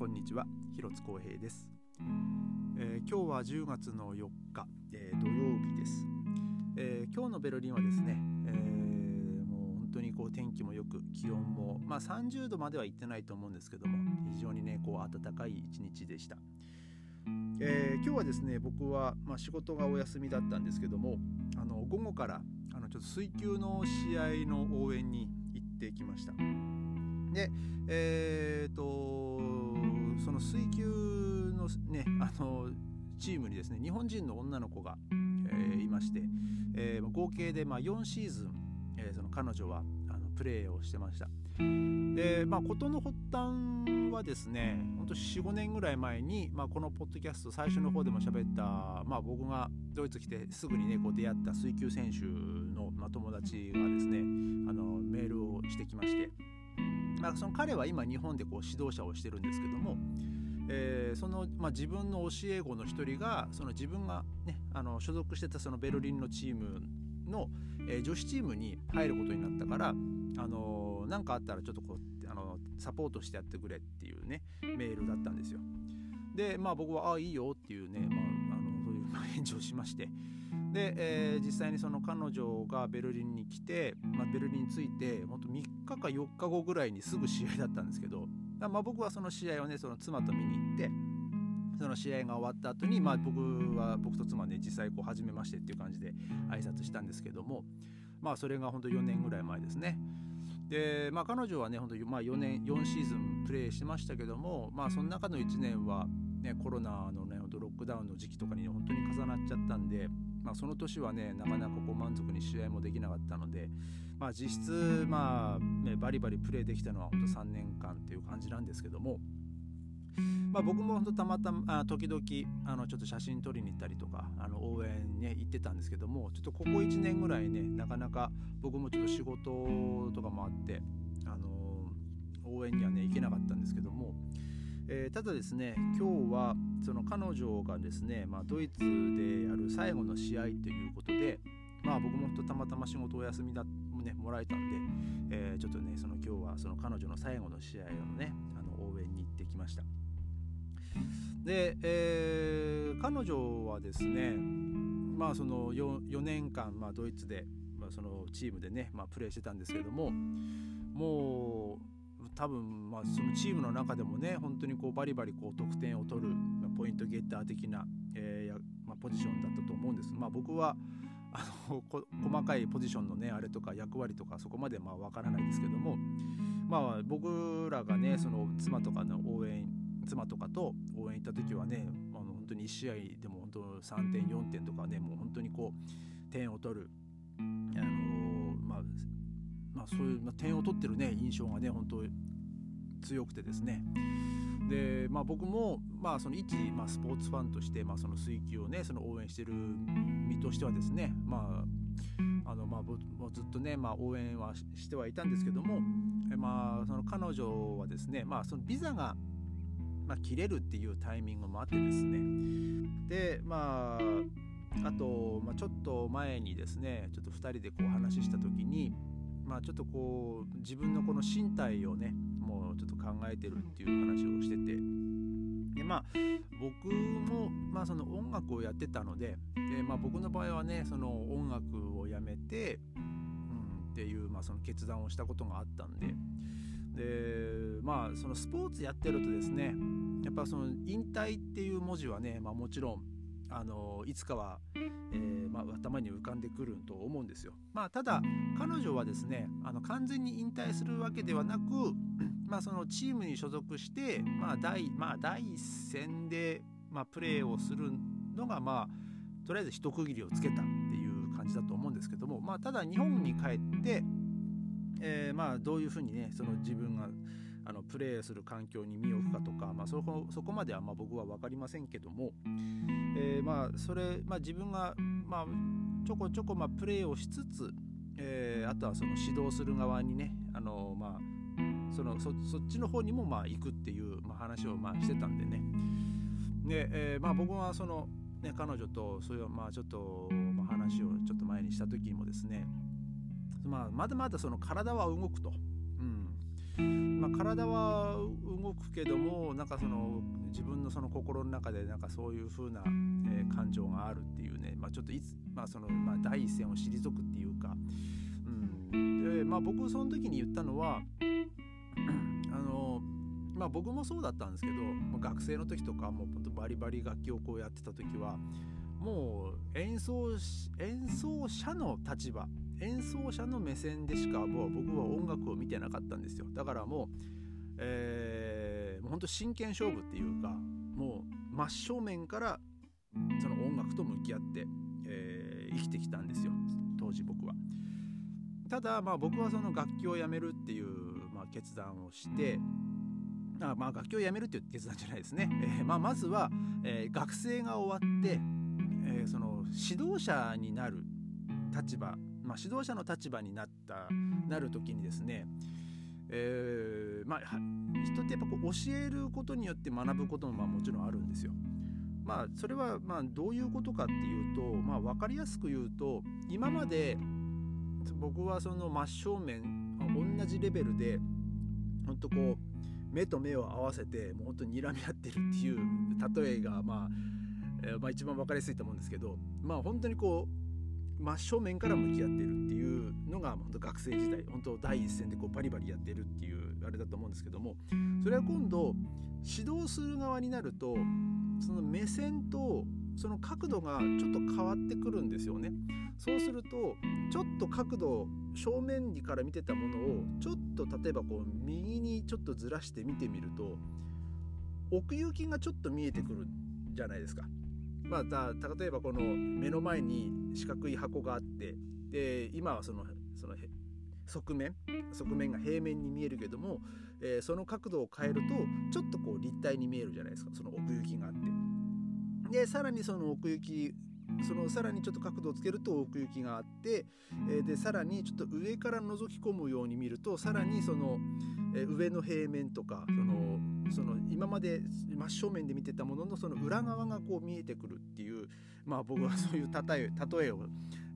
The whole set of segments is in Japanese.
こんにちは広津光平です、えー、今日は10月の4日、えー、土曜日です、えー、今日のベルリンはですね、えもう本当にこう天気もよく気温もまあ30度までは行ってないと思うんですけども非常にねこう暖かい一日でした、え今日はですね僕はまあ、仕事がお休みだったんですけどもあの午後からあのちょっと水球の試合の応援に行ってきました。でえ、ー、とその水球のねあのチームにですね日本人の女の子が、えー、いまして、えー、合計でまあ4シーズン、えー、その彼女はあのプレーをしてました。でまあ事の発端はですね本当45年ぐらい前に、まあ、このポッドキャスト最初の方でも喋った、まあ、僕がドイツ来てすぐにねこう出会った水球選手の、まあ、友達がですねあのメールをしてきまして。まあ、その彼は今日本でこう指導者をしてるんですけども、えー、その、まあ、自分の教え子の一人がその自分が、ね、あの所属してたそのベルリンのチームの、えー、女子チームに入ることになったから、あのー、かあったらちょっとこう、あのサポートしてやってくれっていうねメールだったんですよ。でまあ僕は「ああいいよ」っていうね、まあ、あのそういう返事をしましてで、えー、実際にその彼女がベルリンに来て、まあ、ベルリンに着いて本当3日か4日後ぐらいにすぐ試合だったんですけど、まあ、僕はその試合をねその妻と見に行ってその試合が終わった後に、まあ、僕は僕と妻ね実際こう初めましてっていう感じで挨拶したんですけどもまあそれが本当4年ぐらい前ですね。で、まあ、彼女はね本当まあ4年4シーズンプレーしてましたけども、まあ、その中の1年は、ね、コロナのねロックダウンの時期とかに、ね、本当に重なっちゃったんで、まあ、その年はねなかなかこう満足に試合もできなかったので、まあ、実質、まあね、バリバリプレーできたのは本当3年間っていう感じなんですけども、まあ、僕も本当たまたま時々あのちょっと写真撮りに行ったりとかあの応援ね行ってたんですけどもちょっとここ1年ぐらいねなかなか僕もちょっと仕事とかもあってあの応援にはね行けなかったんですけども、えー、ただですね今日はその彼女がですね、まあ、ドイツでやる最後の試合ということで、まあ、僕もとたまたま仕事お休みだ、ね、もらえたんで、えー、ちょっとねその今日はその彼女の最後の試合をねあの応援に行ってきました。で、えー、彼女はですねまあその 4, 4年間、まあ、ドイツで、まあ、そのチームでね、まあ、プレーしてたんですけどももう多分まあそのチームの中でもね本当にこうバリバリこう得点を取るポイントゲッター的な、えーまあ、ポジションだったと思うんです。まあ、僕はあの細かいポジションのねあれとか役割とかそこまでまあ分からないですけどもまあ僕らがねその妻とかの応援妻とかと応援行った時はねあの本当に1試合でも本当3点4点とかねもう本当にこう点を取るあのまあ、そういう、まあ、点を取ってるね印象がね本当強くてですね。で、まあ、僕も、まあ、その一、まあ、スポーツファンとして、まあ、その水球をねその応援してる身としてはですねまああのまあ、ずっとね、まあ、応援はしてはいたんですけども、まあ、その彼女はですね、まあ、そのビザが、まあ、切れるっていうタイミングもあってですね。でまああと、まあ、ちょっと前にですねちょっと2人でこう話した時にまあ、ちょっとこう自分のこの身体をねもうちょっと考えてるっていう話をしてて。でまあ僕も、まあ、その音楽をやってたのでで、まあ、僕の場合はねその音楽をやめて、うん、っていう、まあ、その決断をしたことがあったんで。でまあそのスポーツやってるとですねやっぱその引退っていう文字はね、まあ、もちろんあのいつかは、えー、まあ、頭に浮かんでくると思うんですよ。まあ、ただ彼女はですねあの完全に引退するわけではなく、まあ、そのチームに所属して、まあ第まあ、第一線で、まあ、プレーをするのが、まあ、とりあえず一区切りをつけたっていう感じだと思うんですけども、まあ、ただ日本に帰って、えー、まあどういうふうにねその自分があのプレーする環境に身を置くかとか、まあ、そこそこまではま僕は分かりませんけども、えー、まあそれ、まあ、自分が、まあ、ちょこちょこまプレーをしつつ、えー、あとはその指導する側にねあの、まあ、そのそっちの方にもまあ行くっていう、ま話をまあしてたんでね。で、えー、まあ、僕はその、ね、彼女とそういうまあちょっと、ま話をちょっと前にした時にもですね、まあ、まだまだその体は動くと。まあ、体は動くけどもなんかその自分のその心の中でなんかそういう風な、えー、感情があるっていうね、まあ、ちょっといつ、まあそのまあ、第一線を退くっていうか、うん。でまあ、僕その時に言ったのはあのまあ、僕もそうだったんですけどまあ学生の時とかもうバリバリ楽器をこうやってた時はもう演奏演奏者の立場演奏者の目線でしかもう僕は音楽を見てなかったんですよ。だからもう、えー、もう本当真剣勝負っていうかもう真正面からその音楽と向き合って、えー、生きてきたんですよ。当時僕は。ただまあ僕はその楽器をやめるっていう、まあ、決断をしてあまあ楽器をやめるっていう決断じゃないですね、えーまあ、まずは、えー、学生が終わって、えー、その指導者になる立場まあ、指導者の立場になったなる時にですね、えー、まあ、人ってやっぱこう教えることによって学ぶこともまあもちろんあるんですよ。まあ、それはまあどういうことかっていうと、まあ、分かりやすく言うと今まで僕はその真正面同じレベルで本当こう目と目を合わせてもう本当に睨み合ってるっていう例えが、まあ、えー、まあ一番分かりやすいと思うんですけどまあ本当にこう真正面から向き合ってるっていうのが本当学生時代本当第一線でこうバリバリやってるっていうあれだと思うんですけどもそれは今度指導する側になるとその目線とその角度がちょっと変わってくるんですよね。そうするとちょっと角度正面にから見てたものをちょっと例えばこう右にちょっとずらして見てみると奥行きがちょっと見えてくるじゃないですか。まあ、例えばこの目の前に四角い箱があってで今はそのその側面側面が平面に見えるけども、えー、その角度を変えるとちょっとこう立体に見えるじゃないですかその奥行きがあって。でさらにその奥行きそのさらにちょっと角度をつけると奥行きがあって、えー、でさらにちょっと上から覗き込むように見るとさらにその、えー、上の平面とかそのその今まで真正面で見てたもののその裏側がこう見えてくるっていうまあ僕はそういう例え例えを、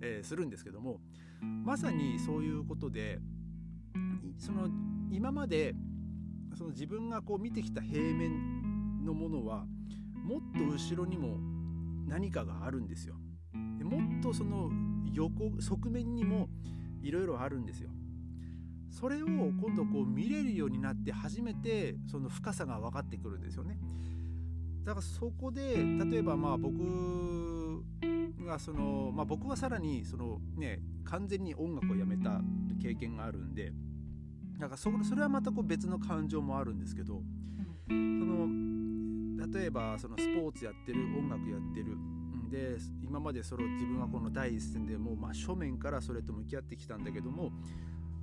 えー、するんですけどもまさにそういうことでその今までその自分がこう見てきた平面のものはもっと後ろにも何かがあるんですよ。でもっとその横側面にもいろいろあるんですよ。それを今度こう見れるようになって初めてその深さが分かってくるんですよね。だからそこで例えばまあ僕がその、まあ、僕はさらにそのね完全に音楽をやめた経験があるんでだからそそれはまたこう別の感情もあるんですけどその例えばそのスポーツやってる音楽やってるで今までそれを自分はこの第一線でもう真正面からそれと向き合ってきたんだけども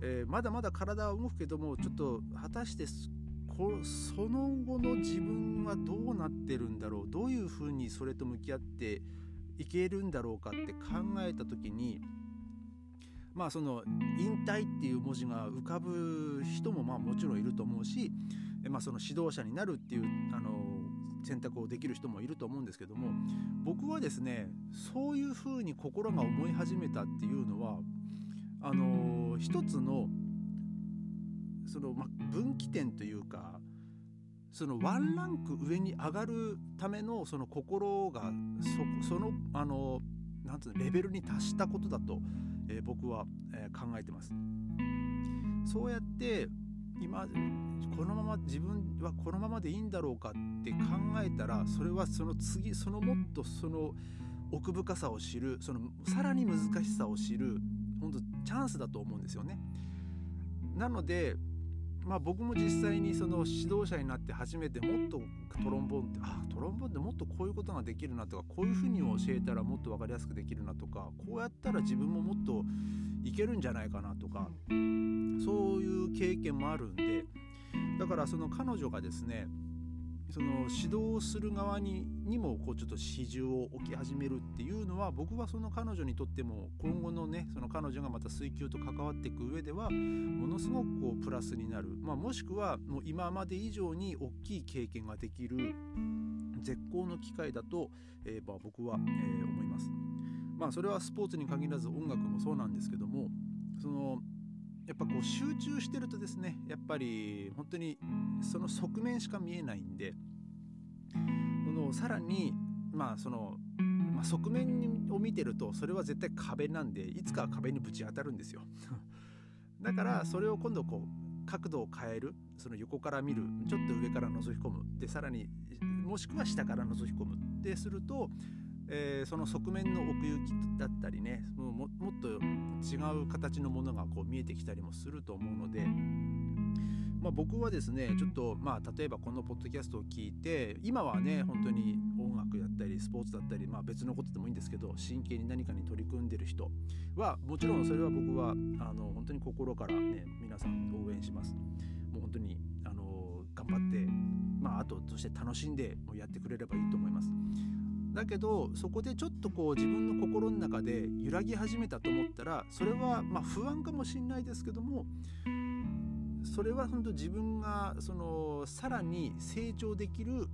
えー、まだまだ体は動くけどもちょっと果たしてこその後の自分はどうなってるんだろうどういうふうにそれと向き合っていけるんだろうかって考えた時にまあその引退っていう文字が浮かぶ人もまあもちろんいると思うし、まあ、その指導者になるっていうあの選択をできる人もいると思うんですけども僕はですねそういうふうに心が思い始めたっていうのはあのー、一つのその、ま、分岐点というかそのワンランク上に上がるためのその心がそそのあのなんつうのレベルに達したことだと、えー、僕は、えー、考えてます。そうやって今このまま自分はこのままでいいんだろうかって考えたらそれはその次そのもっとその奥深さを知るそのさらに難しさを知る本当チャンスだと思うんですよね。なのでまあ、僕も実際にその指導者になって初めてもっとトロンボーンってあトロンボーンってもっとこういうことができるなとかこういうふうに教えたらもっと分かりやすくできるなとかこうやったら自分ももっといけるんじゃないかなとかそういう経験もあるんでだからその彼女がですねその指導する側ににもこうちょっと始終を置き始めるっていうのは僕はその彼女にとっても今後のねその彼女がまた水球と関わっていく上ではものすごくこうプラスになる、まあ、もしくはもう今まで以上に大きい経験ができる絶好の機会だと、えー、まあ僕は、えー、思います。まあそれはスポーツに限らず音楽もそうなんですけどもそのやっぱこう集中してるとですねやっぱり本当にその側面しか見えないんでそのさらにまあその、まあ、側面を見てるとそれは絶対壁なんでいつかは壁にぶち当たるんですよ。だからそれを今度こう角度を変えるその横から見るちょっと上から覗き込む。でさらにもしくは下から覗き込む。ってするとえー、その側面の奥行きだったりねももっと違う形のものがこう見えてきたりもすると思うので、まあ、僕はですねちょっとまあ例えばこのポッドキャストを聞いて今はね本当に音楽やったりスポーツだったり、まあ、別のことでもいいんですけど真剣に何かに取り組んでる人はもちろんそれは僕はあの本当に心からね皆さん応援します。もう本当にあの頑張ってまああととして楽しんでやってくれればいいと思います。だけどそこでちょっとこう自分の心の中で揺らぎ始めたと思ったらそれはま不安かもしれないですけどもそれは本当自分がそのさらに成長できる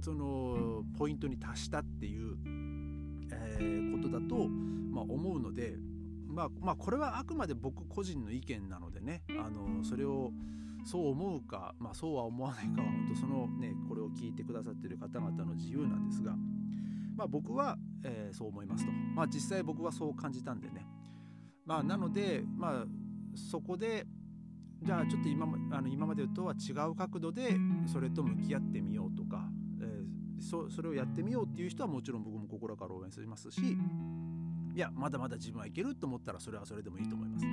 そのポイントに達したっていう、え、ことだと、ま、思うので、まあ、まあこれはあくまで僕個人の意見なのでねあのそれをそう思うか、まあ、そうは思わないかは本当そのねこれを聞いてくださってる方々の自由なんですが。まあ、僕は、えー、そう思いますと、まあ、実際僕はそう感じたんでね、まあ、なので、まあ、そこでじゃあちょっと今あの今までとは違う角度でそれと向き合ってみようとか、えー、そそれをやってみようっていう人はもちろん僕も心から応援しますしいやまだまだ自分はいけると思ったらそれはそれでもいいと思います。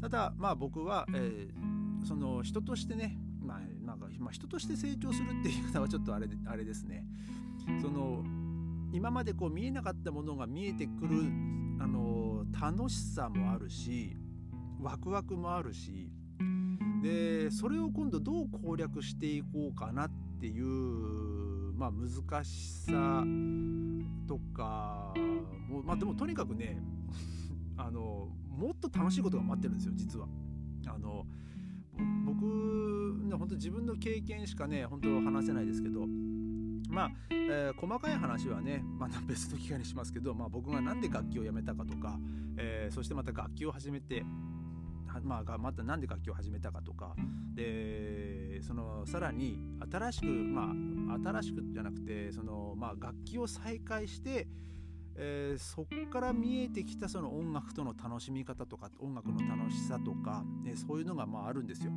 ただまあ僕は、えー、その人としてねまあ、なんか、まあ、人として成長するっていう言い方はちょっとあれあれですね。その今までこう見えなかったものが見えてくるあの楽しさもあるしワクワクもあるしでそれを今度どう攻略していこうかなっていう、まあ、難しさとかもまあでもとにかくね あのもっと楽しいことが待ってるんですよ実は。あの僕ね本当自分の経験しかね本当話せないですけどまあ、えー、細かい話はね、まあ、別の機会にしますけど、まあ、僕が何で楽器をやめたかとか、えー、そしてまた楽器を始めてまあ、また何で楽器を始めたかとかでそのさらに新しくまあ新しくじゃなくてその、まあ、楽器を再開して、えー、そこから見えてきたその音楽との楽しみ方とか音楽の楽しさとか、ね、そういうのがまああるんですよ。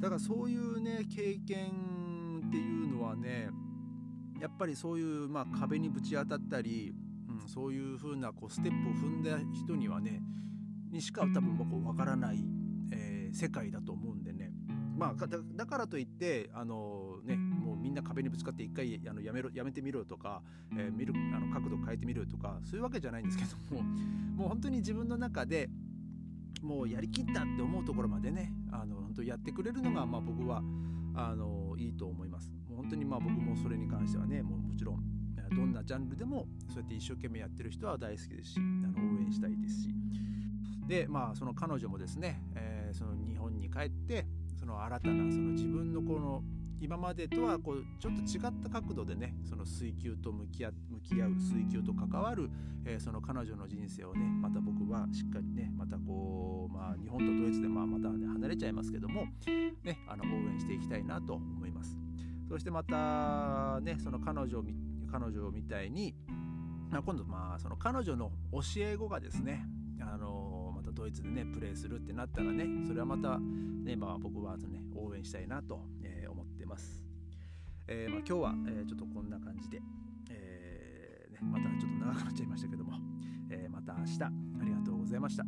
だからそういうね経験っていうのはねやっぱりそういう、まあ、壁にぶち当たったり、うん、そういう風なこうステップを踏んだ人にはねにしか多分僕わからない、えー、世界だと思うんでねまあだからといってあのねもうみんな壁にぶつかって一回あのやめろやめてみろとか、えー、見るあの角度変えてみるとかそういうわけじゃないんですけども もう本当に自分の中でもうやりきったって思うところまでねあの本当やってくれるのが、まあ、僕はあのいいと思います。本当にまあ僕もそれに関してはねもうもちろんどんなジャンルでもそうやって一生懸命やってる人は大好きですしあの応援したいですしでまあその彼女もですね、えー、その日本に帰ってその新たなその自分のこの今までとはこうちょっと違った角度でねその水球と向き合向き合う水球と関わる、えー、その彼女の人生をねまた僕はしっかりねまたこう、まあ、日本とドイツでまあまた、ね、離れちゃいますけども、ね、あの応援していきたいなと思います。そしてまたねその彼女彼女みたいにまあ今度まあその彼女の教え子がですねあのまたドイツでねプレーするってなったらねそれはまたね、まあ、僕はね応援したいなと、えー、思ってます、えーまあ、今日は、えー、ちょっとこんな感じで、えーね、またちょっと長くなっちゃいましたけども、えー、また明日ありがとうございました。